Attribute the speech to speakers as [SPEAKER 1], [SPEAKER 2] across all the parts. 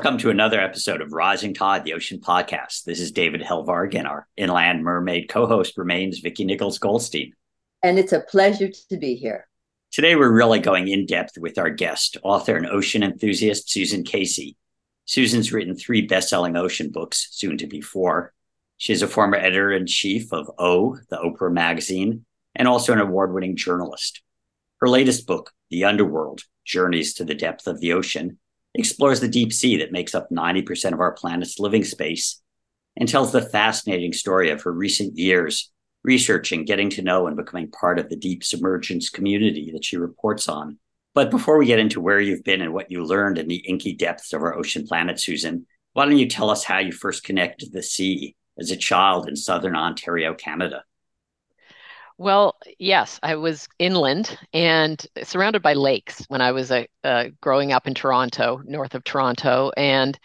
[SPEAKER 1] Welcome to another episode of Rising Tide, the Ocean Podcast. This is David Helvarg, and our inland mermaid co host remains Vicki Nichols Goldstein.
[SPEAKER 2] And it's a pleasure to be here.
[SPEAKER 1] Today, we're really going in depth with our guest, author and ocean enthusiast Susan Casey. Susan's written three best selling ocean books, soon to be four. She's a former editor in chief of O, the Oprah magazine, and also an award winning journalist. Her latest book, The Underworld Journeys to the Depth of the Ocean, explores the deep sea that makes up 90% of our planet's living space and tells the fascinating story of her recent years researching, getting to know, and becoming part of the deep submergence community that she reports on. But before we get into where you've been and what you learned in the inky depths of our ocean planet, Susan, why don't you tell us how you first connected to the sea as a child in southern Ontario, Canada?
[SPEAKER 3] Well, yes, I was inland and surrounded by lakes when I was a, uh, growing up in Toronto, north of Toronto, and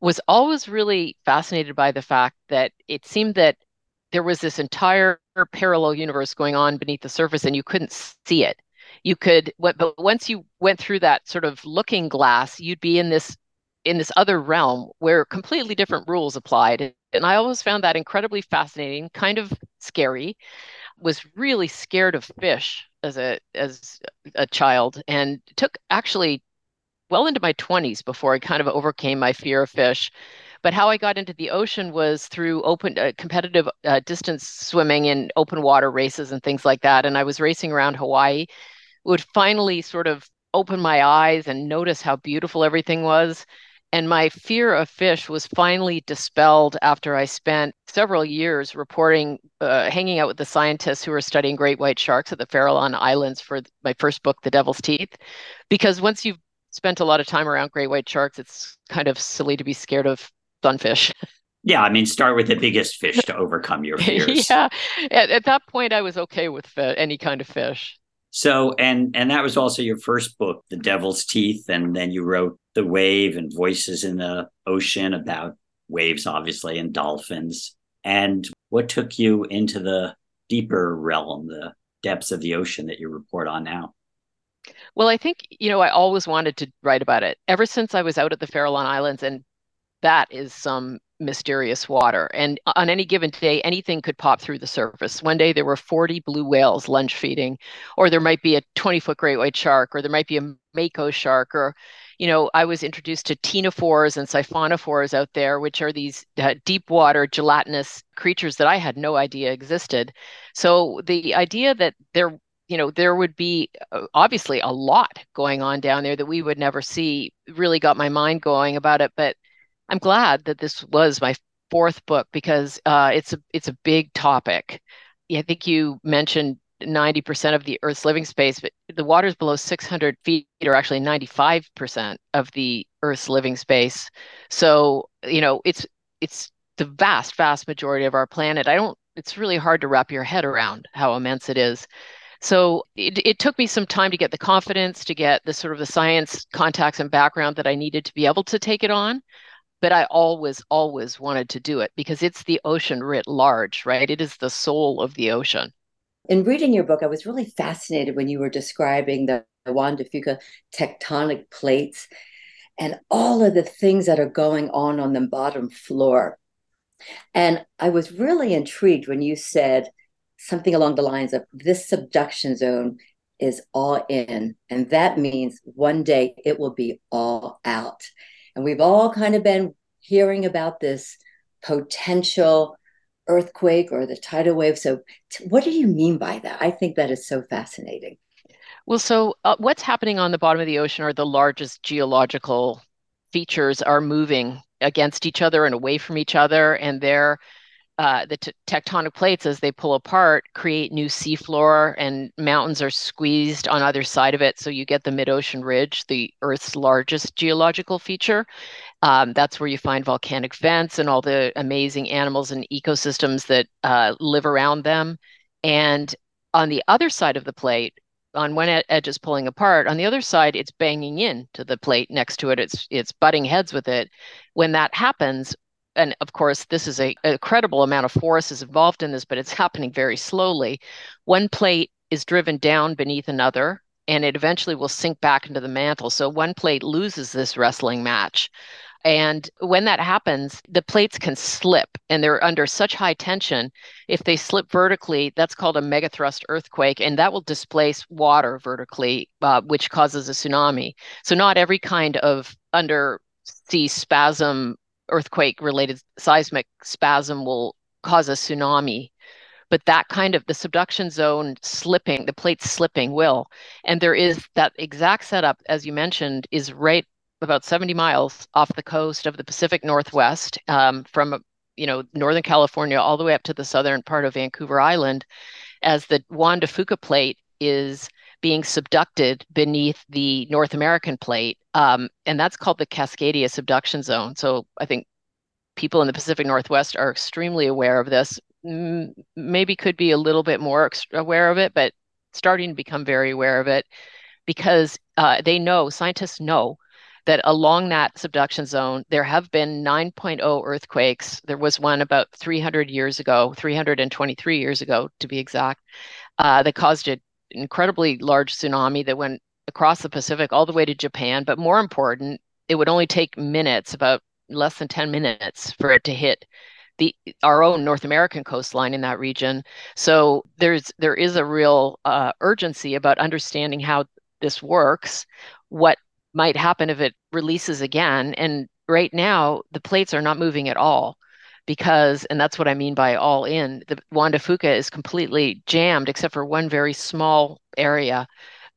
[SPEAKER 3] was always really fascinated by the fact that it seemed that there was this entire parallel universe going on beneath the surface and you couldn't see it. You could, but once you went through that sort of looking glass, you'd be in this in this other realm where completely different rules applied. And I always found that incredibly fascinating, kind of scary was really scared of fish as a as a child and took actually well into my 20s before I kind of overcame my fear of fish. But how I got into the ocean was through open uh, competitive uh, distance swimming in open water races and things like that. And I was racing around Hawaii, would finally sort of open my eyes and notice how beautiful everything was. And my fear of fish was finally dispelled after I spent several years reporting, uh, hanging out with the scientists who were studying great white sharks at the Farallon Islands for my first book, The Devil's Teeth. Because once you've spent a lot of time around great white sharks, it's kind of silly to be scared of sunfish.
[SPEAKER 1] Yeah, I mean, start with the biggest fish to overcome your fears.
[SPEAKER 3] yeah, at, at, that point, I was okay with any kind of fish.
[SPEAKER 1] So, and and that was also your first book, The Devil's Teeth, and then you wrote The Wave and Voices in the Ocean about waves, obviously, and dolphins. And what took you into the deeper realm, the depths of the ocean that you report on now?
[SPEAKER 3] Well, I think, you know, I always wanted to write about it ever since I was out at the Farallon Islands. And that is some mysterious water. And on any given day, anything could pop through the surface. One day there were 40 blue whales lunge feeding, or there might be a 20 foot great white shark, or there might be a mako shark, or, you know, I was introduced to ctenophores and siphonophores out there, which are these uh, deep water gelatinous creatures that I had no idea existed. So the idea that there you know there would be uh, obviously a lot going on down there that we would never see really got my mind going about it but I'm glad that this was my fourth book because uh, it's a it's a big topic. I think you mentioned 90% of the Earth's living space, but the waters below 600 feet are actually 95% of the Earth's living space. So you know it's it's the vast vast majority of our planet. I don't. It's really hard to wrap your head around how immense it is. So it, it took me some time to get the confidence, to get the sort of the science contacts and background that I needed to be able to take it on but I always, always wanted to do it because it's the ocean writ large, right? It is the soul of the ocean.
[SPEAKER 2] In reading your book, I was really fascinated when you were describing the Juan de Fuca tectonic plates and all of the things that are going on on the bottom floor. And I was really intrigued when you said something along the lines of this subduction zone is all in. And that means one day it will be all out. And we've all kind of been hearing about this potential earthquake or the tidal wave. So, t- what do you mean by that? I think that is so fascinating.
[SPEAKER 3] Well, so uh, what's happening on the bottom of the ocean are the largest geological features are moving against each other and away from each other, and they're uh, the t- tectonic plates as they pull apart create new seafloor and mountains are squeezed on either side of it. So you get the mid-ocean ridge the earth's largest geological feature. Um, that's where you find volcanic vents and all the amazing animals and ecosystems that uh, live around them. And on the other side of the plate on one edge is pulling apart on the other side it's banging in to the plate next to it. It's it's butting heads with it. When that happens and of course, this is a, a credible amount of force is involved in this, but it's happening very slowly. One plate is driven down beneath another, and it eventually will sink back into the mantle. So one plate loses this wrestling match. And when that happens, the plates can slip and they're under such high tension. If they slip vertically, that's called a megathrust earthquake, and that will displace water vertically, uh, which causes a tsunami. So, not every kind of undersea spasm, earthquake related seismic spasm will cause a tsunami but that kind of the subduction zone slipping the plates slipping will. And there is that exact setup as you mentioned is right about 70 miles off the coast of the Pacific Northwest um, from you know Northern California all the way up to the southern part of Vancouver Island as the Juan de Fuca plate is being subducted beneath the North American plate. Um, and that's called the Cascadia subduction zone. So I think people in the Pacific Northwest are extremely aware of this. Maybe could be a little bit more aware of it, but starting to become very aware of it because uh, they know, scientists know that along that subduction zone, there have been 9.0 earthquakes. There was one about 300 years ago, 323 years ago to be exact, uh, that caused an incredibly large tsunami that went across the Pacific all the way to Japan. But more important, it would only take minutes, about less than 10 minutes, for it to hit the our own North American coastline in that region. So there's there is a real uh, urgency about understanding how this works, what might happen if it releases again. And right now, the plates are not moving at all because, and that's what I mean by all in, the Juan de Fuca is completely jammed except for one very small area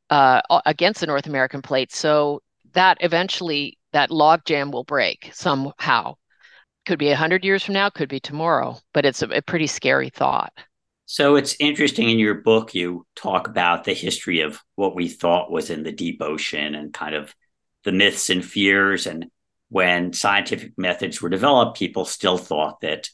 [SPEAKER 3] uh, against the North American plate. So that eventually, that log jam will break somehow. Could be 100 years from now, could be tomorrow, but it's a, a pretty scary thought.
[SPEAKER 1] So it's interesting in your book, you talk about the history of what we thought was in the deep ocean and kind of the myths and fears. And when scientific methods were developed, people still thought that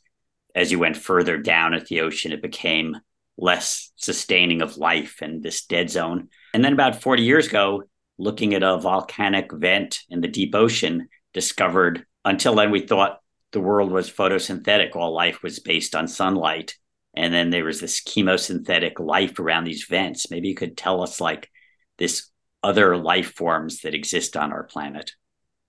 [SPEAKER 1] as you went further down at the ocean, it became less sustaining of life and this dead zone. And then about 40 years ago, looking at a volcanic vent in the deep ocean, discovered until then we thought the world was photosynthetic, all life was based on sunlight. And then there was this chemosynthetic life around these vents. Maybe you could tell us like this other life forms that exist on our planet?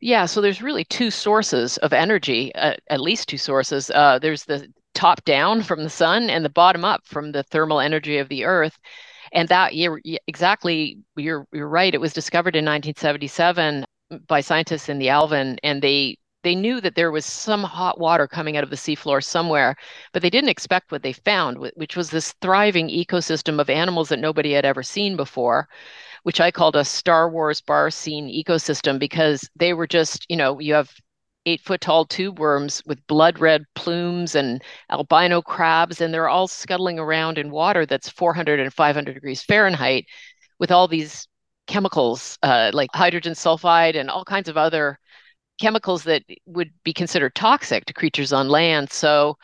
[SPEAKER 3] Yeah, so there's really two sources of energy, uh, at least two sources. Uh, there's the top down from the sun and the bottom up from the thermal energy of the earth. And that you're exactly you're you're right. It was discovered in 1977 by scientists in the Alvin, and they they knew that there was some hot water coming out of the seafloor somewhere, but they didn't expect what they found, which was this thriving ecosystem of animals that nobody had ever seen before which I called a Star Wars bar scene ecosystem because they were just, you know, you have eight foot tall tube worms with blood red plumes and albino crabs, and they're all scuttling around in water that's 400 and 500 degrees Fahrenheit with all these chemicals uh, like hydrogen sulfide and all kinds of other chemicals that would be considered toxic to creatures on land. So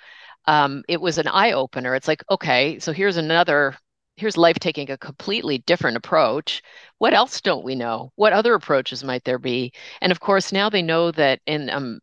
[SPEAKER 3] um, it was an eye opener. It's like, okay, so here's another here's life taking a completely different approach. What else don't we know? What other approaches might there be? And of course, now they know that in um,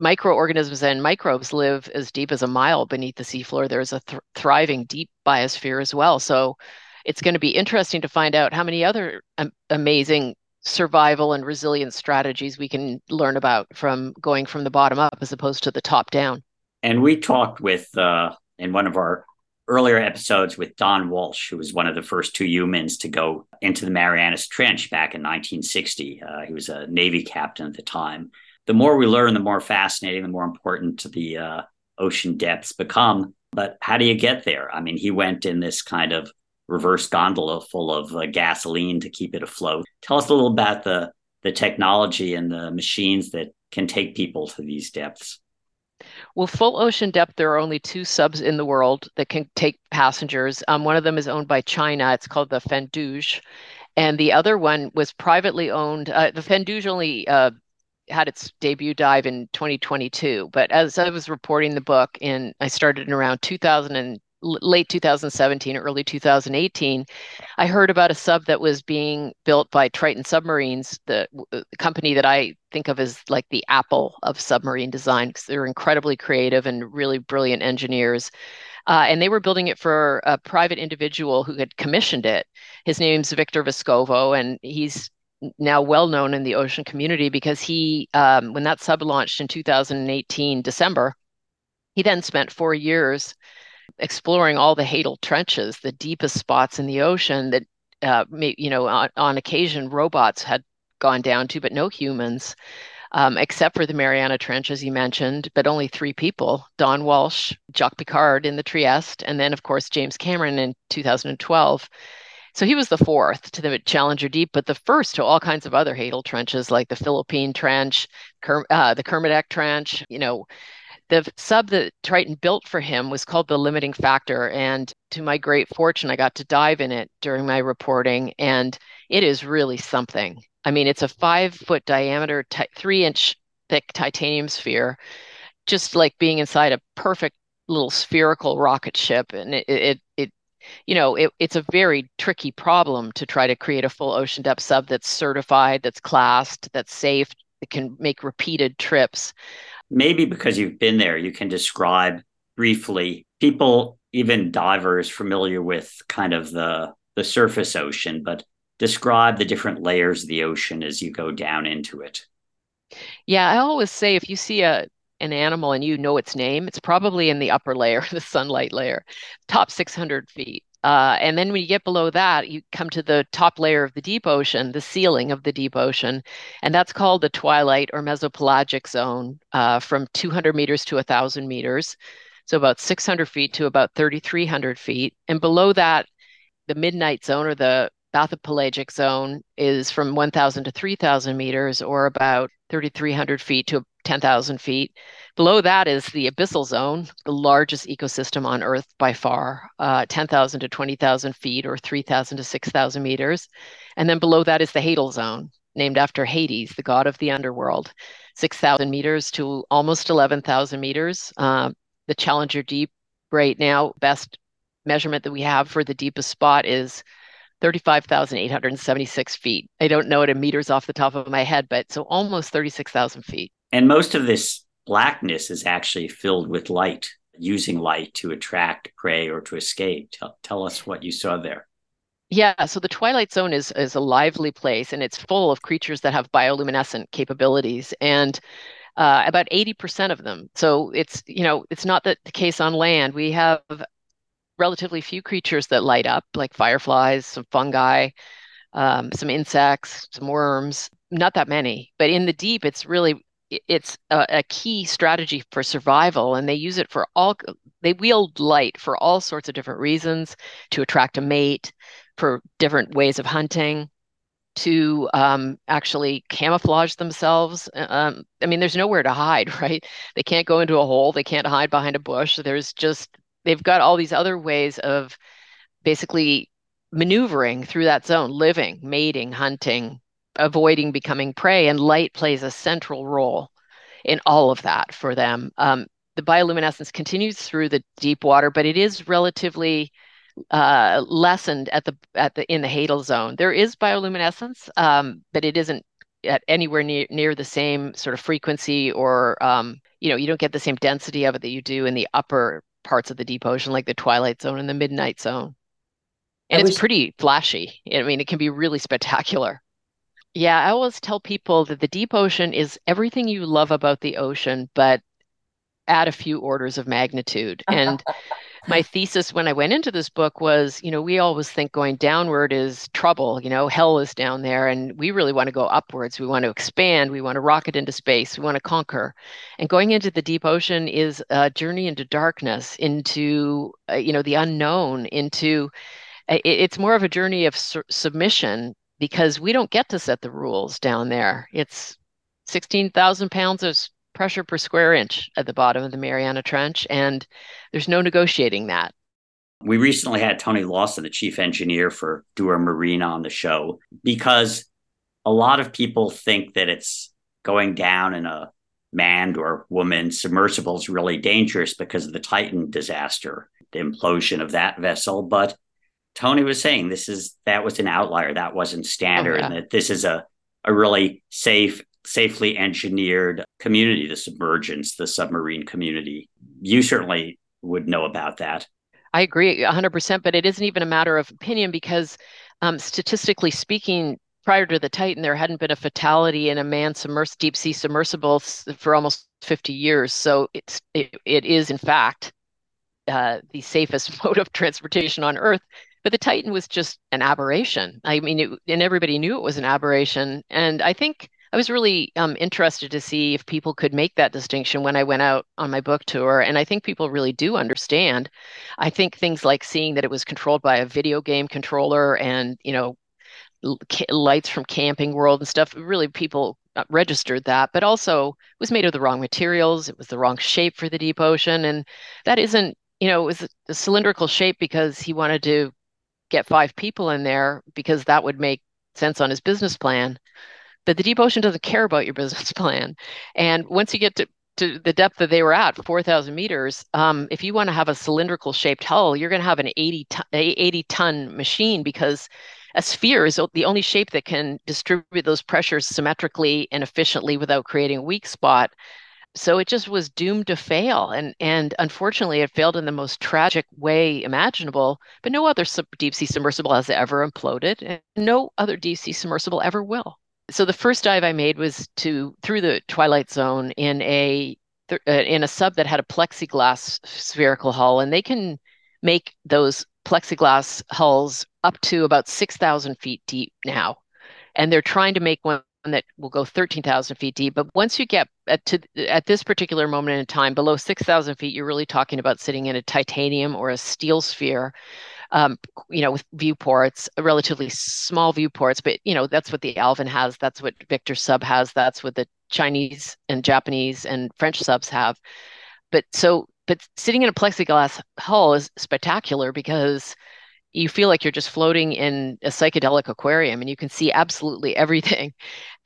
[SPEAKER 3] microorganisms and microbes live as deep as a mile beneath the seafloor. There's a th- thriving deep biosphere as well. So it's going to be interesting to find out how many other um, amazing survival and resilience strategies we can learn about from going from the bottom up as opposed to the top down.
[SPEAKER 1] And we talked with uh, in one of our earlier episodes with Don Walsh, who was one of the first two humans to go into the Marianas Trench back in 1960. Uh, he was a Navy captain at the time. The more we learn, the more fascinating, the more important the uh, ocean depths become. But how do you get there? I mean, he went in this kind of reverse gondola full of uh, gasoline to keep it afloat. Tell us a little about the the technology and the machines that can take people to these depths.
[SPEAKER 3] Well, full ocean depth, there are only two subs in the world that can take passengers. Um, one of them is owned by China. It's called the Fendouzhe. And the other one was privately owned. Uh, the Fendouzhe only uh, had its debut dive in 2022. But as I was reporting the book, and I started in around 2000 and late 2017 early 2018 i heard about a sub that was being built by triton submarines the, the company that i think of as like the apple of submarine design because they're incredibly creative and really brilliant engineers. Uh, and they were building it for a private individual who had commissioned it. His name's victor vescovo and he's now well known in the ocean community because he, um, when that sub launched in 2018 December, he then spent four years exploring all the Hadal trenches, the deepest spots in the ocean that, uh, may, you know, on, on occasion robots had gone down to, but no humans um, except for the Mariana Trench, as you mentioned, but only three people Don Walsh, Jacques Piccard in the Trieste, and then, of course, James Cameron in 2012. So he was the fourth to the Challenger Deep, but the first to all kinds of other Hadal trenches like the Philippine Trench, Ker- uh, the Kermadec Trench. You know, the sub that Triton built for him was called the Limiting Factor. And to my great fortune, I got to dive in it during my reporting, and it is really something. I mean, it's a five foot diameter, three inch thick titanium sphere, just like being inside a perfect little spherical rocket ship. And it, it, it you know, it, it's a very tricky problem to try to create a full ocean depth sub that's certified, that's classed, that's safe, that can make repeated trips.
[SPEAKER 1] Maybe because you've been there, you can describe briefly people, even divers, familiar with kind of the the surface ocean, but describe the different layers of the ocean as you go down into it.
[SPEAKER 3] Yeah, I always say if you see a an animal and you know its name, it's probably in the upper layer, the sunlight layer, top 600 feet. Uh, and then when you get below that, you come to the top layer of the deep ocean, the ceiling of the deep ocean, and that's called the twilight or mesopelagic zone uh, from 200 meters to 1,000 meters. So about 600 feet to about 3,300 feet. And below that, the midnight zone or the bathypelagic zone is from 1,000 to 3,000 meters, or about 3,300 feet to 10,000 feet. Below that is the abyssal zone, the largest ecosystem on Earth by far, uh, 10,000 to 20,000 feet, or 3,000 to 6,000 meters. And then below that is the Hadal zone, named after Hades, the god of the underworld, 6,000 meters to almost 11,000 meters. Uh, the Challenger Deep right now, best measurement that we have for the deepest spot is 35,876 feet. I don't know it in meters off the top of my head, but so almost 36,000 feet.
[SPEAKER 1] And most of this blackness is actually filled with light, using light to attract prey or to escape. Tell, tell us what you saw there.
[SPEAKER 3] Yeah, so the twilight zone is is a lively place, and it's full of creatures that have bioluminescent capabilities, and uh, about eighty percent of them. So it's you know it's not the, the case on land. We have relatively few creatures that light up, like fireflies, some fungi, um, some insects, some worms. Not that many, but in the deep, it's really it's a, a, key strategy for survival, and they use it for all. They wield light for all sorts of different reasons to attract a mate, for different ways of hunting, to um, actually camouflage themselves. Um, I mean, there's nowhere to hide, right? They can't go into a hole. They can't hide behind a bush. There's just they've got all these other ways of basically maneuvering through that zone, living, mating, hunting, avoiding becoming prey, and light plays a central role in all of that for them. Um, the bioluminescence continues through the deep water, but it is relatively uh, lessened at the at the in the Hadal zone. There is bioluminescence, um, but it isn't at anywhere near near the same sort of frequency or um, you know you don't get the same density of it that you do in the upper parts of the deep ocean, like the twilight zone and the midnight zone. And it's pretty flashy. I mean, it can be really spectacular. Yeah, I always tell people that the deep ocean is everything you love about the ocean, but add a few orders of magnitude. And my thesis when I went into this book was, you know, we always think going downward is trouble, you know, hell is down there. And we really want to go upwards. We want to expand. We want to rocket into space. We want to conquer. And going into the deep ocean is a journey into darkness, into, uh, you know, the unknown, into, uh, it's more of a journey of su- submission because we don't get to set the rules down there. It's 16,000 pounds of pressure per square inch at the bottom of the Mariana Trench, and there's no negotiating that.
[SPEAKER 1] We recently had Tony Lawson, the chief engineer for Dura Marina, on the show because a lot of people think that it's going down in a manned or woman submersible is really dangerous because of the Titan disaster, the implosion of that vessel. But Tony was saying this is that was an outlier, that wasn't standard, oh, yeah. and that this is a a really safe safely engineered community, the submergence, the submarine community. You certainly would know about that.
[SPEAKER 3] I agree 100%, but it isn't even a matter of opinion because um, statistically speaking, prior to the Titan, there hadn't been a fatality in a man submersed deep sea submersible for almost 50 years. So it's it, it is in fact uh, the safest mode of transportation on Earth. But the Titan was just an aberration. I mean, it, and everybody knew it was an aberration. And I think I was really um, interested to see if people could make that distinction when I went out on my book tour. And I think people really do understand. I think things like seeing that it was controlled by a video game controller and, you know, lights from Camping World and stuff, really people uh, registered that, but also it was made of the wrong materials. It was the wrong shape for the deep ocean. And that isn't, you know, it was a cylindrical shape because he wanted to get five people in there because that would make sense on his business plan. But the deep ocean doesn't care about your business plan. And once you get to, to the depth that they were at, 4,000 meters, um, if you want to have a cylindrical shaped hull, you're going to have an 80 ton, 80 ton machine because a sphere is the only shape that can distribute those pressures symmetrically and efficiently without creating a weak spot. So it just was doomed to fail. And and unfortunately it failed in the most tragic way imaginable but no other sub- deep sea submersible has ever imploded and no other deep sea submersible ever will so the first dive i made was to through the twilight zone in a uh, in a sub that had a plexiglass spherical hull and they can make those plexiglass hulls up to about 6000 feet deep now and they're trying to make one that will go 13,000 feet deep. But once you get at, to, at this particular moment in time, below 6,000 feet, you're really talking about sitting in a titanium or a steel sphere, um, you know, with viewports, relatively small viewports. But, you know, that's what the Alvin has. That's what Victor sub has. That's what the Chinese and Japanese and French subs have. But so, but sitting in a plexiglass hull is spectacular because you feel like you're just floating in a psychedelic aquarium and you can see absolutely everything.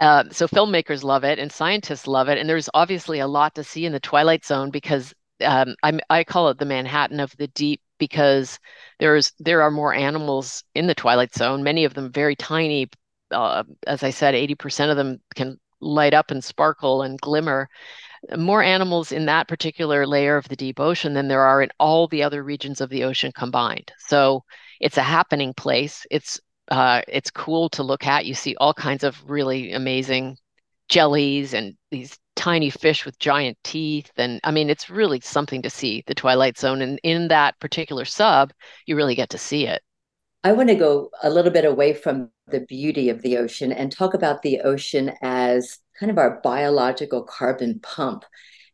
[SPEAKER 3] Uh, so filmmakers love it and scientists love it. And there's obviously a lot to see in the Twilight Zone because um, i call it the Manhattan of the deep because there's there are more animals in the Twilight Zone. Many of them very tiny. Uh, as I said, 80% of them can light up and sparkle and glimmer more animals in that particular layer of the deep ocean than there are in all the other regions of the ocean combined. So it's a happening place. It's uh, it's cool to look at. You see all kinds of really amazing jellies and these tiny fish with giant teeth. And I mean, it's really something to see the Twilight Zone. And in that particular sub, you really get to see it.
[SPEAKER 2] I want to go a little bit away from the beauty of the ocean and talk about the ocean as kind of our biological carbon pump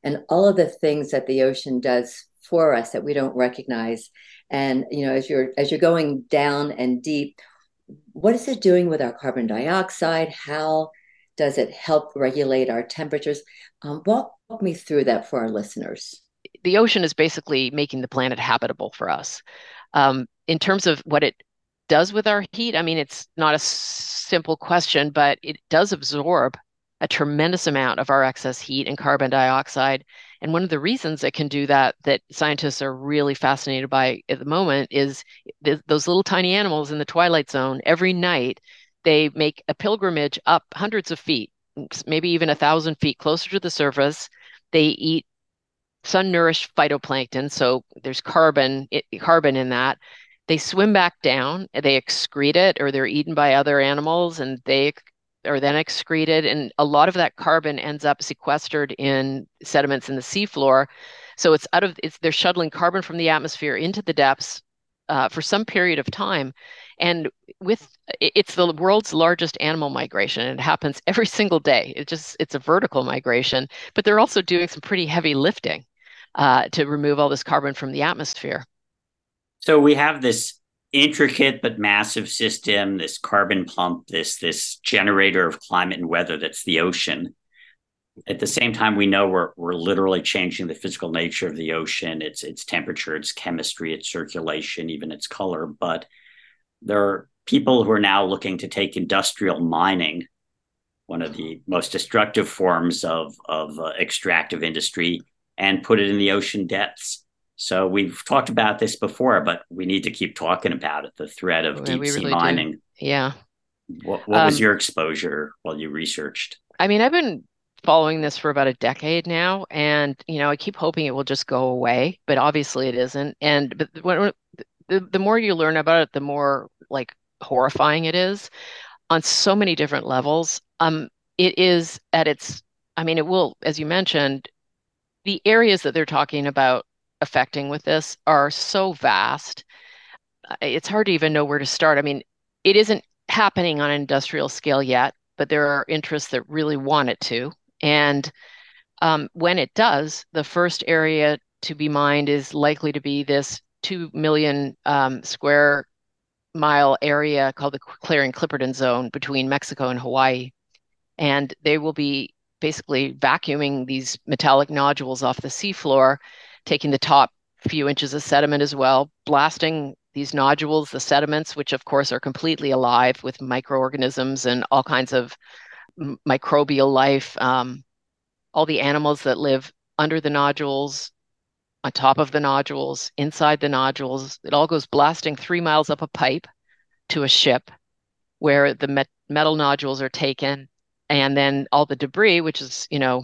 [SPEAKER 2] and all of the things that the ocean does for us that we don't recognize and you know as you're as you're going down and deep what is it doing with our carbon dioxide how does it help regulate our temperatures um, walk, walk me through that for our listeners
[SPEAKER 3] the ocean is basically making the planet habitable for us um, in terms of what it does with our heat i mean it's not a simple question but it does absorb a tremendous amount of our excess heat and carbon dioxide. And one of the reasons it can do that, that scientists are really fascinated by at the moment, is th- those little tiny animals in the twilight zone. Every night, they make a pilgrimage up hundreds of feet, maybe even a thousand feet closer to the surface. They eat sun-nourished phytoplankton, so there's carbon it, carbon in that. They swim back down, they excrete it, or they're eaten by other animals, and they are then excreted, and a lot of that carbon ends up sequestered in sediments in the seafloor. So it's out of it's they're shuttling carbon from the atmosphere into the depths uh, for some period of time, and with it's the world's largest animal migration. It happens every single day. It just it's a vertical migration, but they're also doing some pretty heavy lifting uh, to remove all this carbon from the atmosphere.
[SPEAKER 1] So we have this intricate but massive system, this carbon pump, this this generator of climate and weather that's the ocean. At the same time, we know we're we're literally changing the physical nature of the ocean, its its temperature, its chemistry, its circulation, even its color. But there are people who are now looking to take industrial mining, one of the most destructive forms of of uh, extractive industry, and put it in the ocean depths so we've talked about this before, but we need to keep talking about it. The threat of deep sea really mining.
[SPEAKER 3] Do. Yeah.
[SPEAKER 1] What, what um, was your exposure while you researched?
[SPEAKER 3] I mean, I've been following this for about a decade now, and you know, I keep hoping it will just go away, but obviously it isn't. And but when, the the more you learn about it, the more like horrifying it is. on so many different levels. Um, it is at its, I mean, it will, as you mentioned, the areas that they're talking about affecting with this are so vast. It's hard to even know where to start. I mean, it isn't happening on an industrial scale yet, but there are interests that really want it to. And um, when it does, the first area to be mined is likely to be this 2 million um, square mile area called the Clarion Clipperton Zone between Mexico and Hawaii. And they will be basically vacuuming these metallic nodules off the seafloor, taking the top few inches of sediment as well, blasting these nodules, the sediments, which of course are completely alive with microorganisms and all kinds of microbial life, um, all the animals that live under the nodules, on top of the nodules, inside the nodules. It all goes blasting three miles up a pipe to a ship where the met- metal nodules are taken. And then all the debris, which is, you know,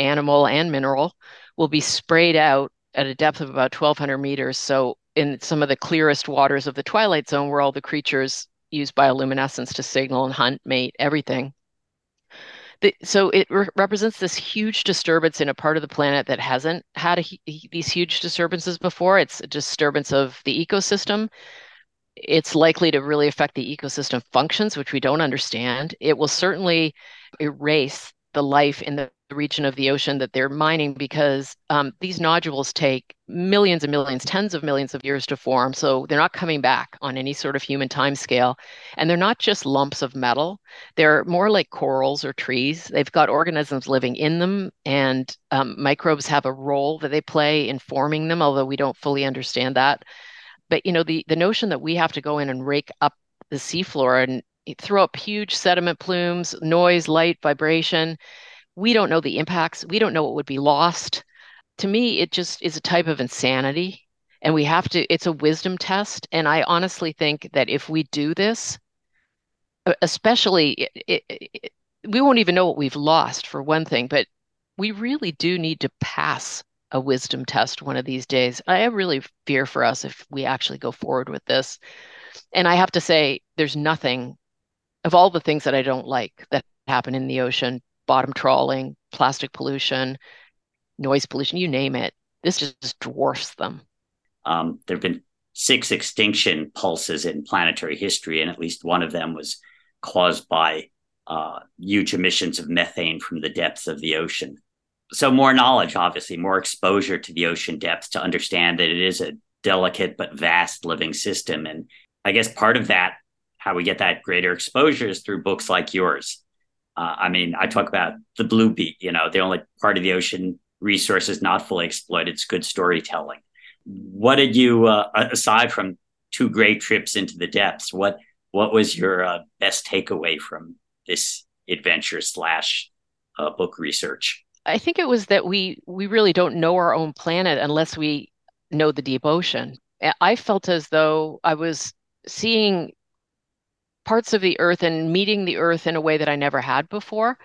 [SPEAKER 3] animal and mineral, will be sprayed out at a depth of about 1,200 meters. So, in some of the clearest waters of the twilight zone, where all the creatures use bioluminescence to signal and hunt, mate, everything, the, so it re- represents this huge disturbance in a part of the planet that hasn't had a, these huge disturbances before. It's a disturbance of the ecosystem. It's likely to really affect the ecosystem functions, which we don't understand. It will certainly erase the life in the region of the ocean that they're mining because um, these nodules take millions and millions, tens of millions of years to form. So they're not coming back on any sort of human time scale. And they're not just lumps of metal, they're more like corals or trees. They've got organisms living in them, and um, microbes have a role that they play in forming them, although we don't fully understand that. But you know, the, the notion that we have to go in and rake up the seafloor and throw up huge sediment plumes, noise, light, vibration we don't know the impacts. We don't know what would be lost. To me, it just is a type of insanity. And we have to, it's a wisdom test. And I honestly think that if we do this, especially, it, it, it, we won't even know what we've lost for one thing, but we really do need to pass a wisdom test one of these days. I really fear for us if we actually go forward with this. And I have to say, there's nothing of all the things that I don't like that happen in the ocean bottom trawling, plastic pollution, noise pollution, you name it. This just dwarfs them.
[SPEAKER 1] Um, there have been six extinction pulses in planetary history, and at least one of them was caused by uh, huge emissions of methane from the depths of the ocean. So, more knowledge, obviously, more exposure to the ocean depths to understand that it is a delicate but vast living system. And I guess part of that, how we get that greater exposure, is through books like yours. Uh, I mean, I talk about the blue beat, you know, the only part of the ocean resources not fully exploited. It's good storytelling. What did you, uh, aside from two great trips into the depths, what what was your uh, best takeaway from this adventure slash uh, book research?
[SPEAKER 3] I think it was that we we really don't know our own planet unless we know the deep ocean. I felt as though I was seeing parts of the earth and meeting the earth in a way that I never had before.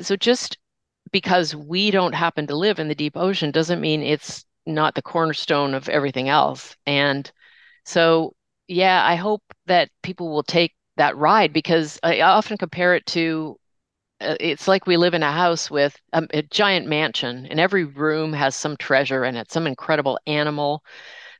[SPEAKER 3] So just because we don't happen to live in the deep ocean doesn't mean it's not the cornerstone of everything else. And so, yeah, I hope that people will take that ride because I often compare it to uh, it's like we live in a house with a, a, giant mansion, and every room has some treasure in it, some incredible animal,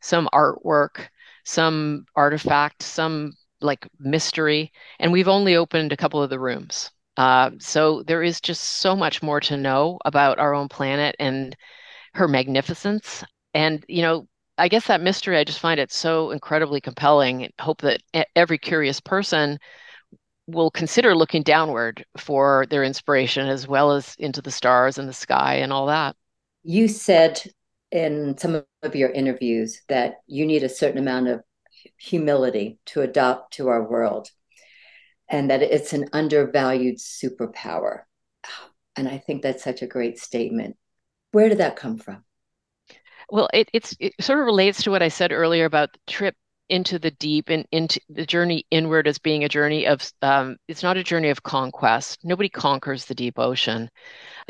[SPEAKER 3] some artwork, some artifact, some like mystery, and we've only opened a couple of the rooms. Uh, so there is just so much more to know about our own planet and her magnificence. And you know, I guess that mystery, I just find it so incredibly compelling. Hope that every curious person will consider looking downward for their inspiration as well as into the stars and the sky and all that.
[SPEAKER 2] You said in some of your interviews that you need a certain amount of humility to adopt to our world and that it's an undervalued superpower. And I think that's such a great statement. Where did that come from?
[SPEAKER 3] Well, it, it's it sort of relates to what I said earlier about the trip into the deep and into the journey inward as being a journey of um, it's not a journey of conquest. Nobody conquers the deep ocean.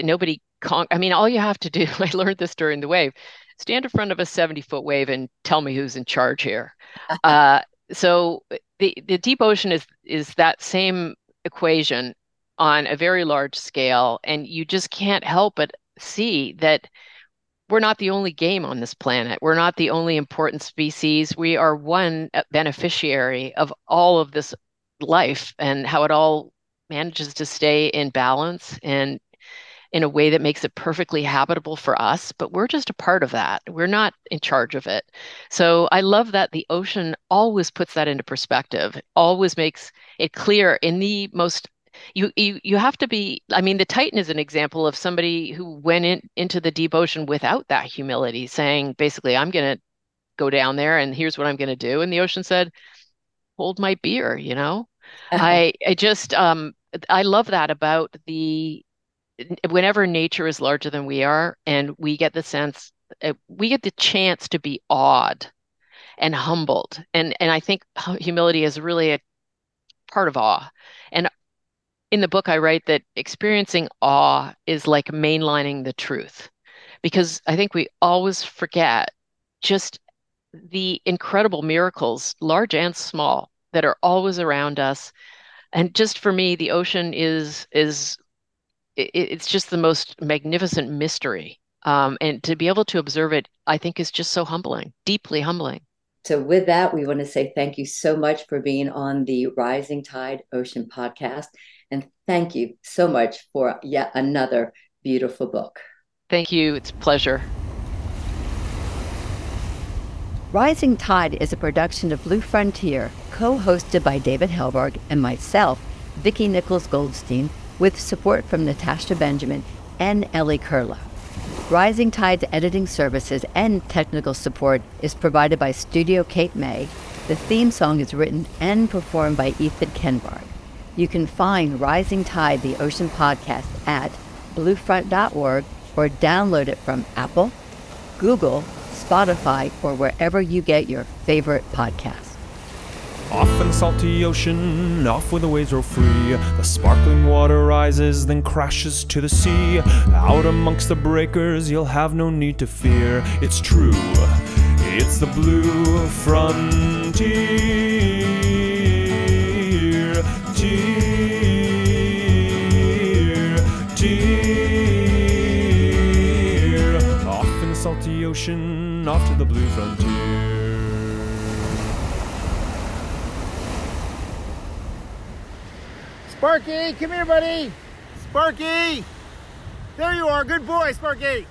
[SPEAKER 3] Nobody con- I mean, all you have to do. I learned this during the wave stand in front of a 70 foot wave and tell me who's in charge here. Uh, so the the deep ocean is is that same equation on a very large scale, and you just can't help but see that we're not the only game on this planet. We're not the only important species. We are one beneficiary of all of this life and how it all manages to stay in balance and in a way that makes it perfectly habitable for us, but we're just a part of that. We're not in charge of it. So I love that the ocean always puts that into perspective, it always makes it clear in the most you you you have to be i mean the titan is an example of somebody who went in into the deep ocean without that humility saying basically i'm going to go down there and here's what i'm going to do and the ocean said hold my beer you know i i just um i love that about the whenever nature is larger than we are and we get the sense uh, we get the chance to be awed and humbled and and i think humility is really a part of awe and in the book, I write that experiencing awe is like mainlining the truth because I think we always forget just the incredible miracles, large and small, that are always around us. And just for me, the ocean is is it's just the most magnificent mystery. Um, and to be able to observe it, I think, is just so humbling, deeply humbling.
[SPEAKER 2] So, with that, we want to say thank you so much for being on the Rising Tide Ocean podcast. And thank you so much for yet another beautiful book.
[SPEAKER 3] Thank you. It's a pleasure.
[SPEAKER 2] Rising Tide is a production of Blue Frontier, co hosted by David Helvarg and myself, Vicki Nichols Goldstein, with support from Natasha Benjamin and Ellie Kurla. Rising Tide's editing services and technical support is provided by Studio Cape May. The theme song is written and performed by Ethan Kenbard. You can find Rising Tide, the Ocean Podcast, at bluefront.org or download it from Apple, Google, Spotify, or wherever you get your favorite podcasts.
[SPEAKER 4] Off in the salty ocean, off where the waves roll free. The sparkling water rises, then crashes to the sea. Out amongst the breakers, you'll have no need to fear. It's true, it's the blue frontier. Tier, tier. Off in the salty ocean off to the blue frontier.
[SPEAKER 5] Sparky, come here, buddy. Sparky! There you are. Good boy, Sparky.